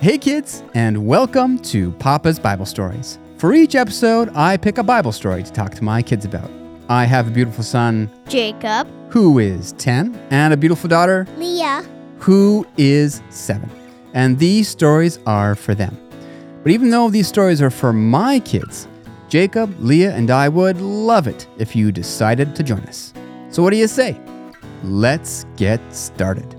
Hey, kids, and welcome to Papa's Bible Stories. For each episode, I pick a Bible story to talk to my kids about. I have a beautiful son Jacob, who is 10 and a beautiful daughter Leah, who is 7. And these stories are for them. But even though these stories are for my kids, Jacob, Leah, and I would love it if you decided to join us. So, what do you say? Let's get started.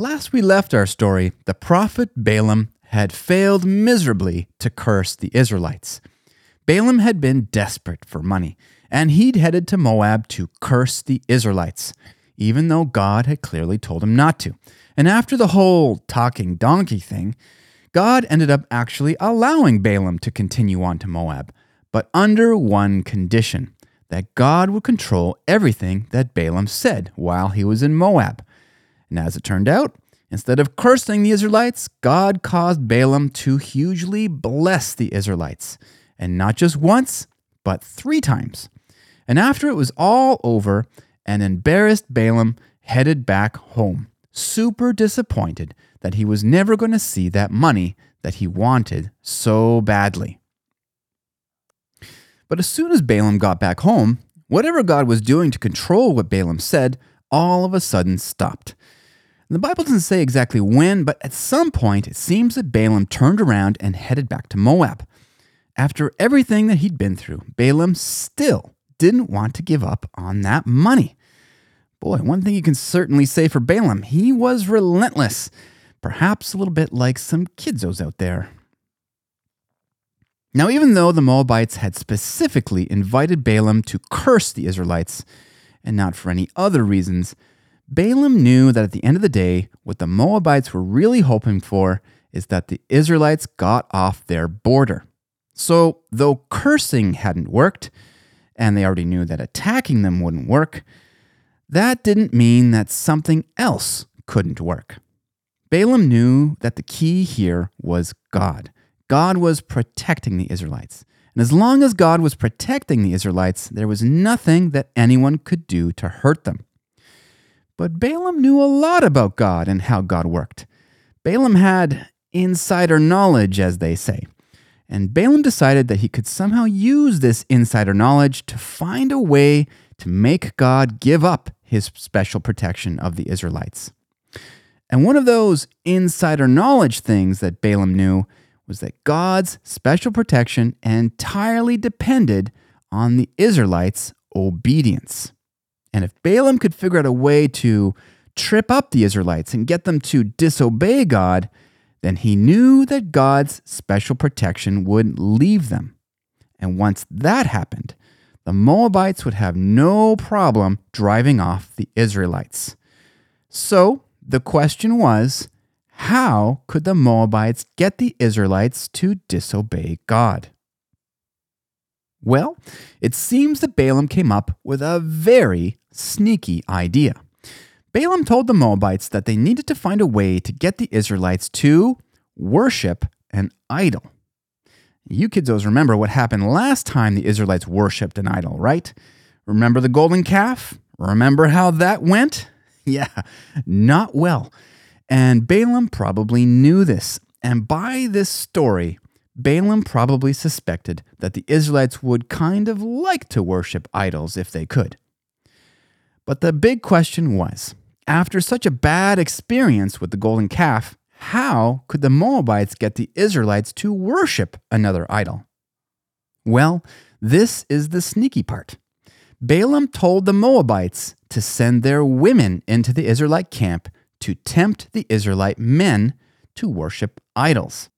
Last we left our story, the prophet Balaam had failed miserably to curse the Israelites. Balaam had been desperate for money, and he'd headed to Moab to curse the Israelites, even though God had clearly told him not to. And after the whole talking donkey thing, God ended up actually allowing Balaam to continue on to Moab, but under one condition that God would control everything that Balaam said while he was in Moab. And as it turned out, instead of cursing the Israelites, God caused Balaam to hugely bless the Israelites. And not just once, but three times. And after it was all over, an embarrassed Balaam headed back home, super disappointed that he was never going to see that money that he wanted so badly. But as soon as Balaam got back home, whatever God was doing to control what Balaam said all of a sudden stopped. And the Bible doesn't say exactly when, but at some point it seems that Balaam turned around and headed back to Moab. After everything that he'd been through, Balaam still didn't want to give up on that money. Boy, one thing you can certainly say for Balaam, he was relentless. Perhaps a little bit like some kidzos out there. Now, even though the Moabites had specifically invited Balaam to curse the Israelites, and not for any other reasons, Balaam knew that at the end of the day, what the Moabites were really hoping for is that the Israelites got off their border. So, though cursing hadn't worked, and they already knew that attacking them wouldn't work, that didn't mean that something else couldn't work. Balaam knew that the key here was God. God was protecting the Israelites. And as long as God was protecting the Israelites, there was nothing that anyone could do to hurt them. But Balaam knew a lot about God and how God worked. Balaam had insider knowledge, as they say. And Balaam decided that he could somehow use this insider knowledge to find a way to make God give up his special protection of the Israelites. And one of those insider knowledge things that Balaam knew was that God's special protection entirely depended on the Israelites' obedience. And if Balaam could figure out a way to trip up the Israelites and get them to disobey God, then he knew that God's special protection would leave them. And once that happened, the Moabites would have no problem driving off the Israelites. So the question was how could the Moabites get the Israelites to disobey God? Well, it seems that Balaam came up with a very sneaky idea. Balaam told the Moabites that they needed to find a way to get the Israelites to worship an idol. You kids always remember what happened last time the Israelites worshiped an idol, right? Remember the golden calf? Remember how that went? Yeah, not well. And Balaam probably knew this. And by this story, Balaam probably suspected that the Israelites would kind of like to worship idols if they could. But the big question was after such a bad experience with the golden calf, how could the Moabites get the Israelites to worship another idol? Well, this is the sneaky part. Balaam told the Moabites to send their women into the Israelite camp to tempt the Israelite men to worship idols.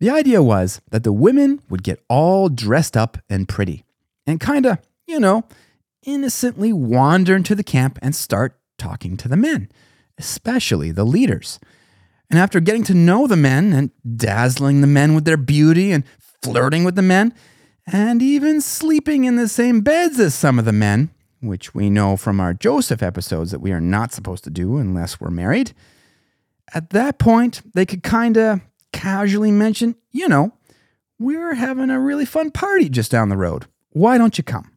The idea was that the women would get all dressed up and pretty and kind of, you know, innocently wander into the camp and start talking to the men, especially the leaders. And after getting to know the men and dazzling the men with their beauty and flirting with the men, and even sleeping in the same beds as some of the men, which we know from our Joseph episodes that we are not supposed to do unless we're married. At that point, they could kind of casually mention, you know, We're having a really fun party just down the road. Why don't you come?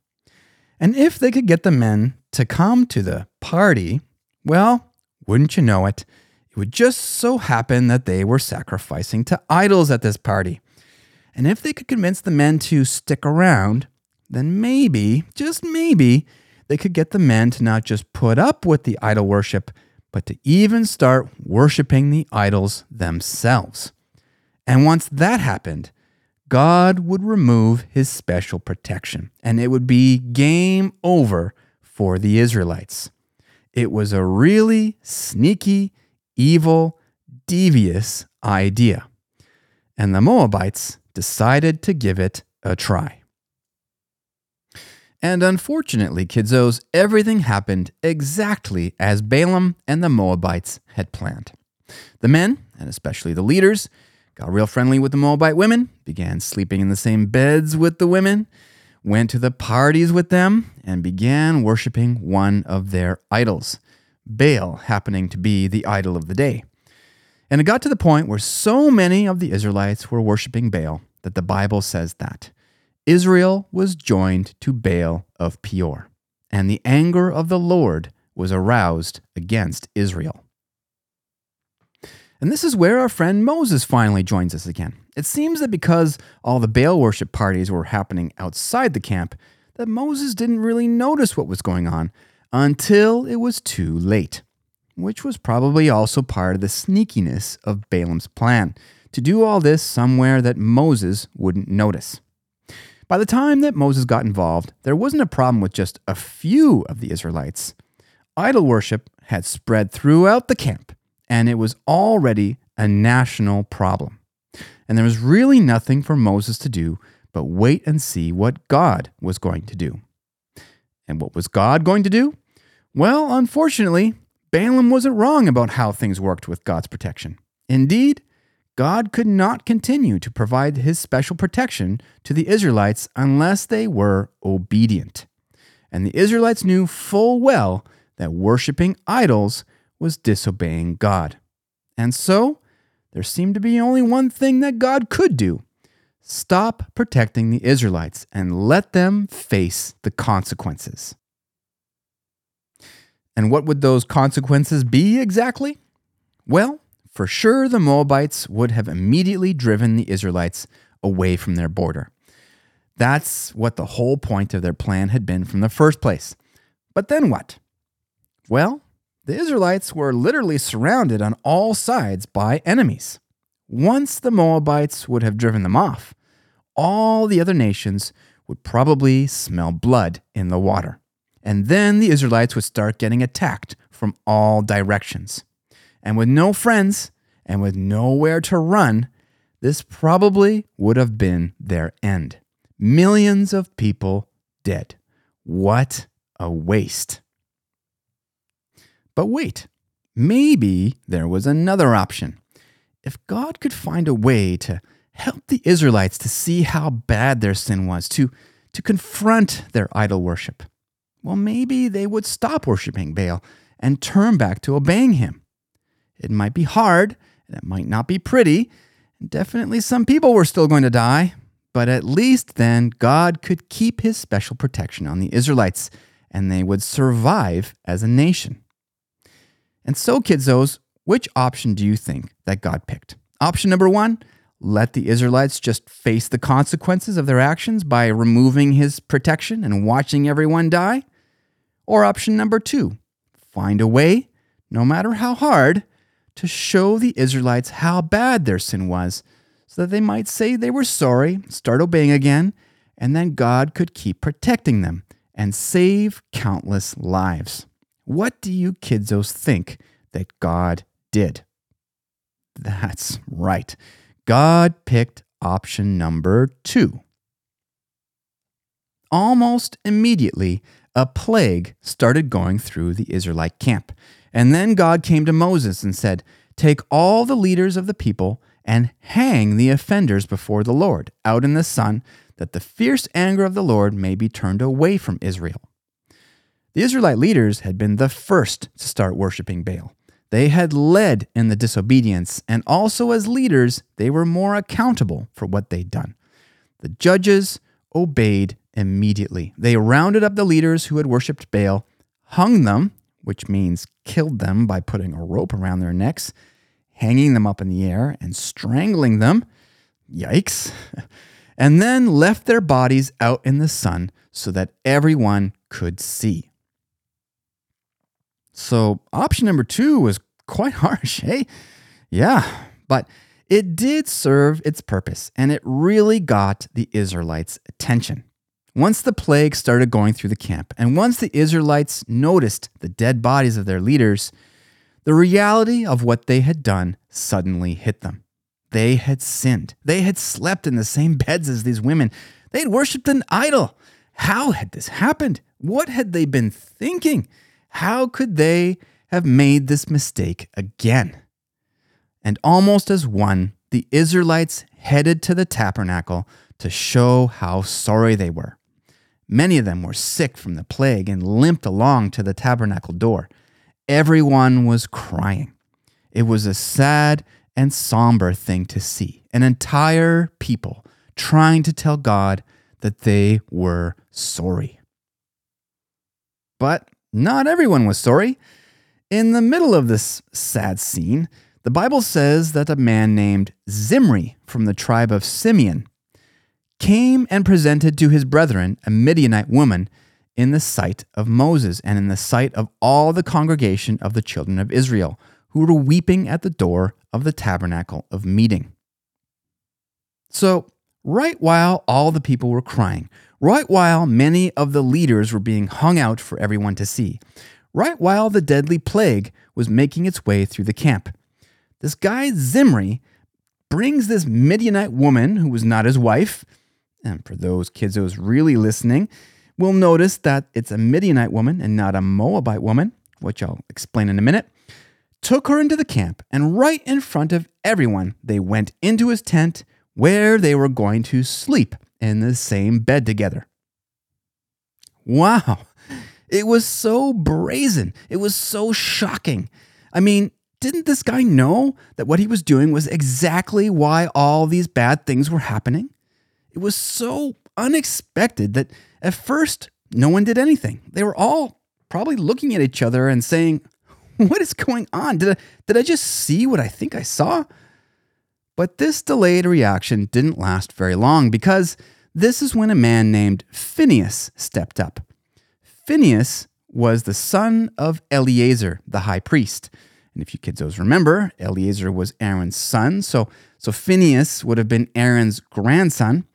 And if they could get the men to come to the party, well, wouldn't you know it? It would just so happen that they were sacrificing to idols at this party. And if they could convince the men to stick around, then maybe, just maybe, they could get the men to not just put up with the idol worship, but to even start worshiping the idols themselves. And once that happened, God would remove his special protection, and it would be game over for the Israelites. It was a really sneaky, evil, devious idea. And the Moabites decided to give it a try. And unfortunately, kidzos, everything happened exactly as Balaam and the Moabites had planned. The men, and especially the leaders, got real friendly with the Moabite women, began sleeping in the same beds with the women, went to the parties with them, and began worshiping one of their idols, Baal happening to be the idol of the day. And it got to the point where so many of the Israelites were worshiping Baal that the Bible says that Israel was joined to Baal of Peor, and the anger of the Lord was aroused against Israel. And this is where our friend Moses finally joins us again. It seems that because all the Baal worship parties were happening outside the camp, that Moses didn't really notice what was going on until it was too late, which was probably also part of the sneakiness of Balaam's plan to do all this somewhere that Moses wouldn't notice. By the time that Moses got involved, there wasn't a problem with just a few of the Israelites. Idol worship had spread throughout the camp, and it was already a national problem. And there was really nothing for Moses to do but wait and see what God was going to do. And what was God going to do? Well, unfortunately, Balaam wasn't wrong about how things worked with God's protection. Indeed, God could not continue to provide his special protection to the Israelites unless they were obedient. And the Israelites knew full well that worshiping idols was disobeying God. And so, there seemed to be only one thing that God could do stop protecting the Israelites and let them face the consequences. And what would those consequences be exactly? Well, for sure, the Moabites would have immediately driven the Israelites away from their border. That's what the whole point of their plan had been from the first place. But then what? Well, the Israelites were literally surrounded on all sides by enemies. Once the Moabites would have driven them off, all the other nations would probably smell blood in the water. And then the Israelites would start getting attacked from all directions. And with no friends and with nowhere to run, this probably would have been their end. Millions of people dead. What a waste. But wait, maybe there was another option. If God could find a way to help the Israelites to see how bad their sin was, to, to confront their idol worship, well, maybe they would stop worshiping Baal and turn back to obeying him. It might be hard, and it might not be pretty, and definitely some people were still going to die, but at least then God could keep his special protection on the Israelites, and they would survive as a nation. And so, kidzos, which option do you think that God picked? Option number one, let the Israelites just face the consequences of their actions by removing his protection and watching everyone die? Or option number two, find a way, no matter how hard, to show the Israelites how bad their sin was, so that they might say they were sorry, start obeying again, and then God could keep protecting them and save countless lives. What do you kidzos think that God did? That's right. God picked option number two. Almost immediately, a plague started going through the Israelite camp. And then God came to Moses and said, Take all the leaders of the people and hang the offenders before the Lord out in the sun, that the fierce anger of the Lord may be turned away from Israel. The Israelite leaders had been the first to start worshiping Baal. They had led in the disobedience, and also as leaders, they were more accountable for what they'd done. The judges obeyed immediately. They rounded up the leaders who had worshipped Baal, hung them, which means killed them by putting a rope around their necks, hanging them up in the air, and strangling them. Yikes. And then left their bodies out in the sun so that everyone could see. So, option number two was quite harsh, hey? Yeah, but it did serve its purpose and it really got the Israelites' attention. Once the plague started going through the camp, and once the Israelites noticed the dead bodies of their leaders, the reality of what they had done suddenly hit them. They had sinned. They had slept in the same beds as these women. They had worshiped an idol. How had this happened? What had they been thinking? How could they have made this mistake again? And almost as one, the Israelites headed to the tabernacle to show how sorry they were. Many of them were sick from the plague and limped along to the tabernacle door. Everyone was crying. It was a sad and somber thing to see an entire people trying to tell God that they were sorry. But not everyone was sorry. In the middle of this sad scene, the Bible says that a man named Zimri from the tribe of Simeon came and presented to his brethren a Midianite woman in the sight of Moses and in the sight of all the congregation of the children of Israel, who were weeping at the door of the tabernacle of meeting. So, right while all the people were crying, right while many of the leaders were being hung out for everyone to see, right while the deadly plague was making its way through the camp, this guy Zimri brings this Midianite woman who was not his wife. And for those kids who's really listening, will notice that it's a Midianite woman and not a Moabite woman, which I'll explain in a minute took her into the camp, and right in front of everyone, they went into his tent where they were going to sleep in the same bed together. Wow, it was so brazen. It was so shocking. I mean, didn't this guy know that what he was doing was exactly why all these bad things were happening? It was so unexpected that at first no one did anything. They were all probably looking at each other and saying, what is going on? Did I, did I just see what I think I saw? But this delayed reaction didn't last very long because this is when a man named Phineas stepped up. Phineas was the son of Eleazar, the high priest. And if you kids always remember, Eleazar was Aaron's son, so, so Phineas would have been Aaron's grandson.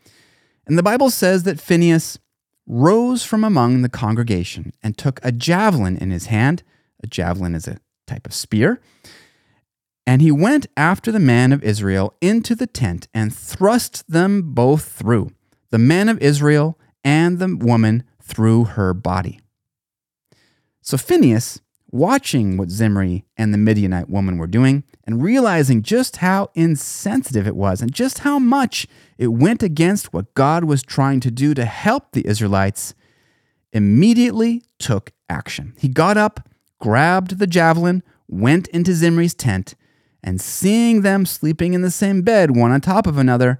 And the Bible says that Phineas rose from among the congregation and took a javelin in his hand a javelin is a type of spear. And he went after the man of Israel into the tent and thrust them both through, the man of Israel and the woman through her body. So Phineas, watching what Zimri and the Midianite woman were doing, and realizing just how insensitive it was and just how much it went against what God was trying to do to help the Israelites, immediately took action. He got up grabbed the javelin, went into Zimri's tent, and seeing them sleeping in the same bed, one on top of another,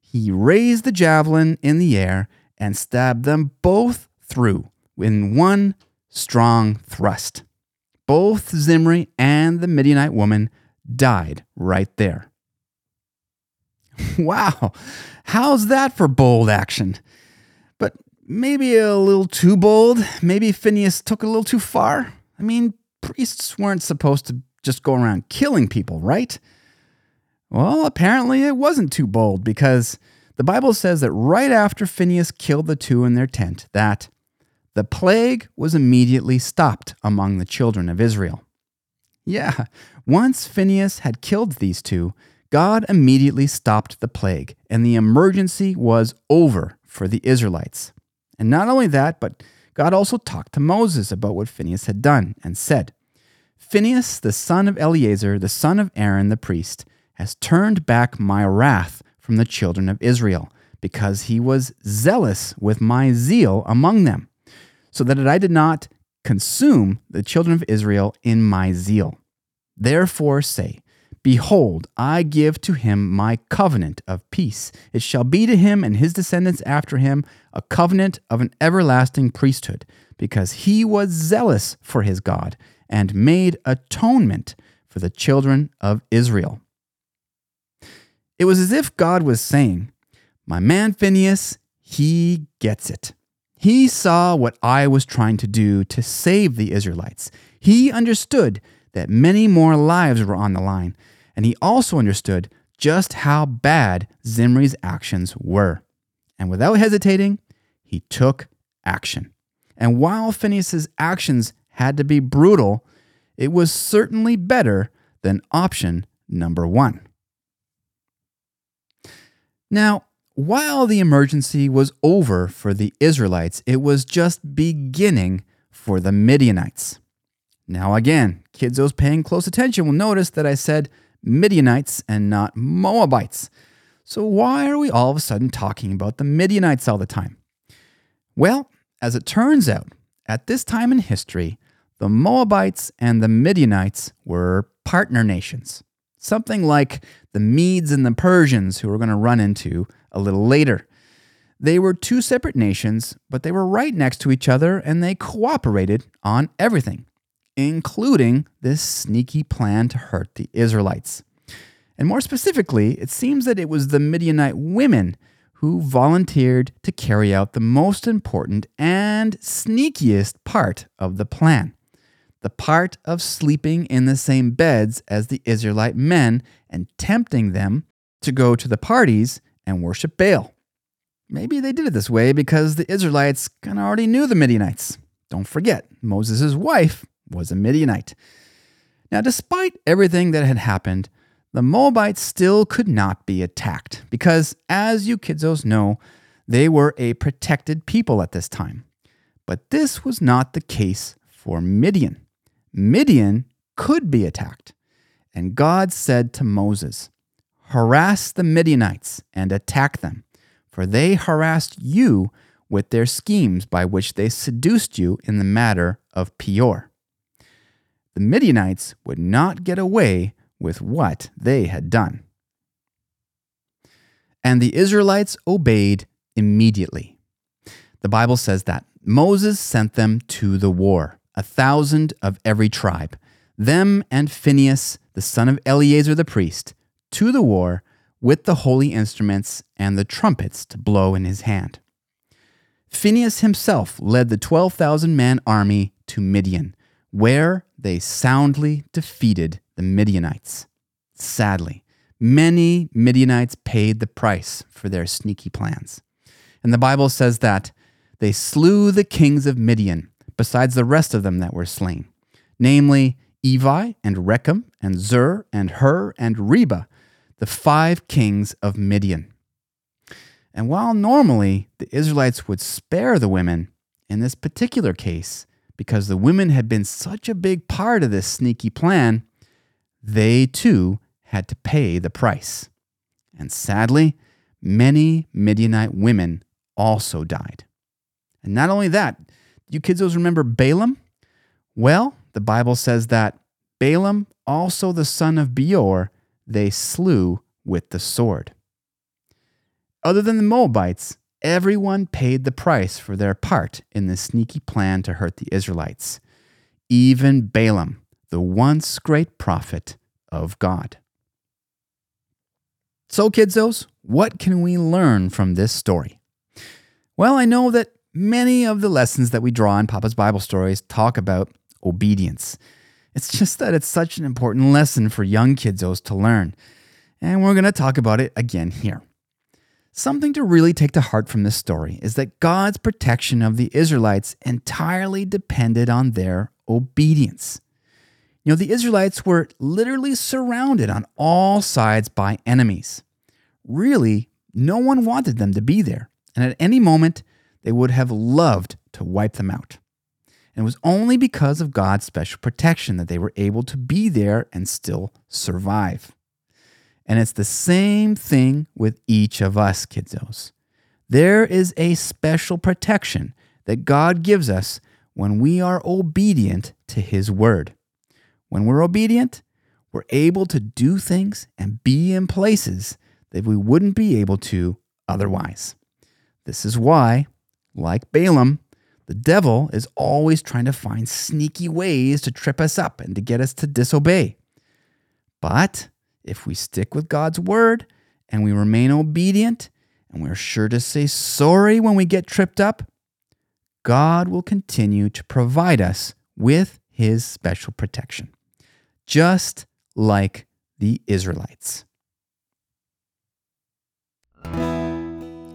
he raised the javelin in the air and stabbed them both through in one strong thrust. Both Zimri and the Midianite woman died right there. wow, how's that for bold action? But maybe a little too bold. Maybe Phineas took a little too far. I mean, priests weren't supposed to just go around killing people, right? Well, apparently it wasn't too bold because the Bible says that right after Phineas killed the two in their tent, that the plague was immediately stopped among the children of Israel. Yeah, once Phineas had killed these two, God immediately stopped the plague, and the emergency was over for the Israelites. And not only that, but God also talked to Moses about what Phineas had done and said, Phinehas, the son of Eleazar, the son of Aaron the priest, has turned back my wrath from the children of Israel, because he was zealous with my zeal among them, so that I did not consume the children of Israel in my zeal. Therefore say, Behold, I give to him my covenant of peace. It shall be to him and his descendants after him a covenant of an everlasting priesthood, because he was zealous for his God and made atonement for the children of Israel. It was as if God was saying, My man Phineas, he gets it. He saw what I was trying to do to save the Israelites. He understood that many more lives were on the line, and he also understood just how bad Zimri's actions were. And without hesitating, he took action. And while Phineas's actions had to be brutal, it was certainly better than option number one. Now, while the emergency was over for the Israelites, it was just beginning for the Midianites. Now, again, kids those paying close attention will notice that I said Midianites and not Moabites. So, why are we all of a sudden talking about the Midianites all the time? Well, as it turns out, at this time in history, the Moabites and the Midianites were partner nations, something like the Medes and the Persians, who we're going to run into a little later. They were two separate nations, but they were right next to each other and they cooperated on everything including this sneaky plan to hurt the Israelites. And more specifically, it seems that it was the Midianite women who volunteered to carry out the most important and sneakiest part of the plan the part of sleeping in the same beds as the Israelite men and tempting them to go to the parties and worship Baal. Maybe they did it this way because the Israelites kind of already knew the Midianites. Don't forget, Moses' wife was a Midianite. Now, despite everything that had happened, the Moabites still could not be attacked because, as you kidzos know, they were a protected people at this time. But this was not the case for Midian. Midian could be attacked. And God said to Moses, Harass the Midianites and attack them, for they harassed you with their schemes by which they seduced you in the matter of Peor the Midianites would not get away with what they had done. And the Israelites obeyed immediately. The Bible says that Moses sent them to the war, a thousand of every tribe, them and Phinehas, the son of Eleazar the priest, to the war with the holy instruments and the trumpets to blow in his hand. Phinehas himself led the 12,000 man army to Midian, where they soundly defeated the Midianites. Sadly, many Midianites paid the price for their sneaky plans. And the Bible says that they slew the kings of Midian, besides the rest of them that were slain, namely Evi and Rekem and Zur and Hur and Reba, the five kings of Midian. And while normally the Israelites would spare the women, in this particular case, because the women had been such a big part of this sneaky plan, they too had to pay the price. And sadly, many Midianite women also died. And not only that, you kids always remember Balaam? Well, the Bible says that Balaam, also the son of Beor, they slew with the sword. Other than the Moabites, Everyone paid the price for their part in this sneaky plan to hurt the Israelites, even Balaam, the once great prophet of God. So, kidsos, what can we learn from this story? Well, I know that many of the lessons that we draw in Papa's Bible stories talk about obedience. It's just that it's such an important lesson for young kidsos to learn. And we're going to talk about it again here. Something to really take to heart from this story is that God's protection of the Israelites entirely depended on their obedience. You know, the Israelites were literally surrounded on all sides by enemies. Really, no one wanted them to be there, and at any moment, they would have loved to wipe them out. And it was only because of God's special protection that they were able to be there and still survive. And it's the same thing with each of us, kiddos. There is a special protection that God gives us when we are obedient to His word. When we're obedient, we're able to do things and be in places that we wouldn't be able to otherwise. This is why, like Balaam, the devil is always trying to find sneaky ways to trip us up and to get us to disobey. But if we stick with God's word and we remain obedient and we're sure to say sorry when we get tripped up, God will continue to provide us with his special protection, just like the Israelites.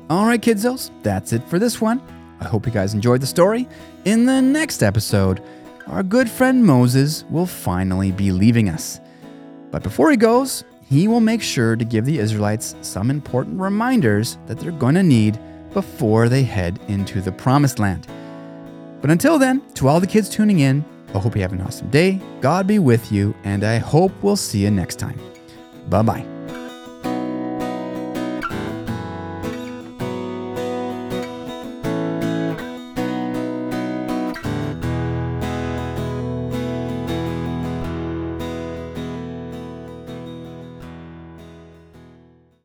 All right, kidsos, that's it for this one. I hope you guys enjoyed the story. In the next episode, our good friend Moses will finally be leaving us. But before he goes, he will make sure to give the Israelites some important reminders that they're going to need before they head into the promised land. But until then, to all the kids tuning in, I hope you have an awesome day. God be with you, and I hope we'll see you next time. Bye bye.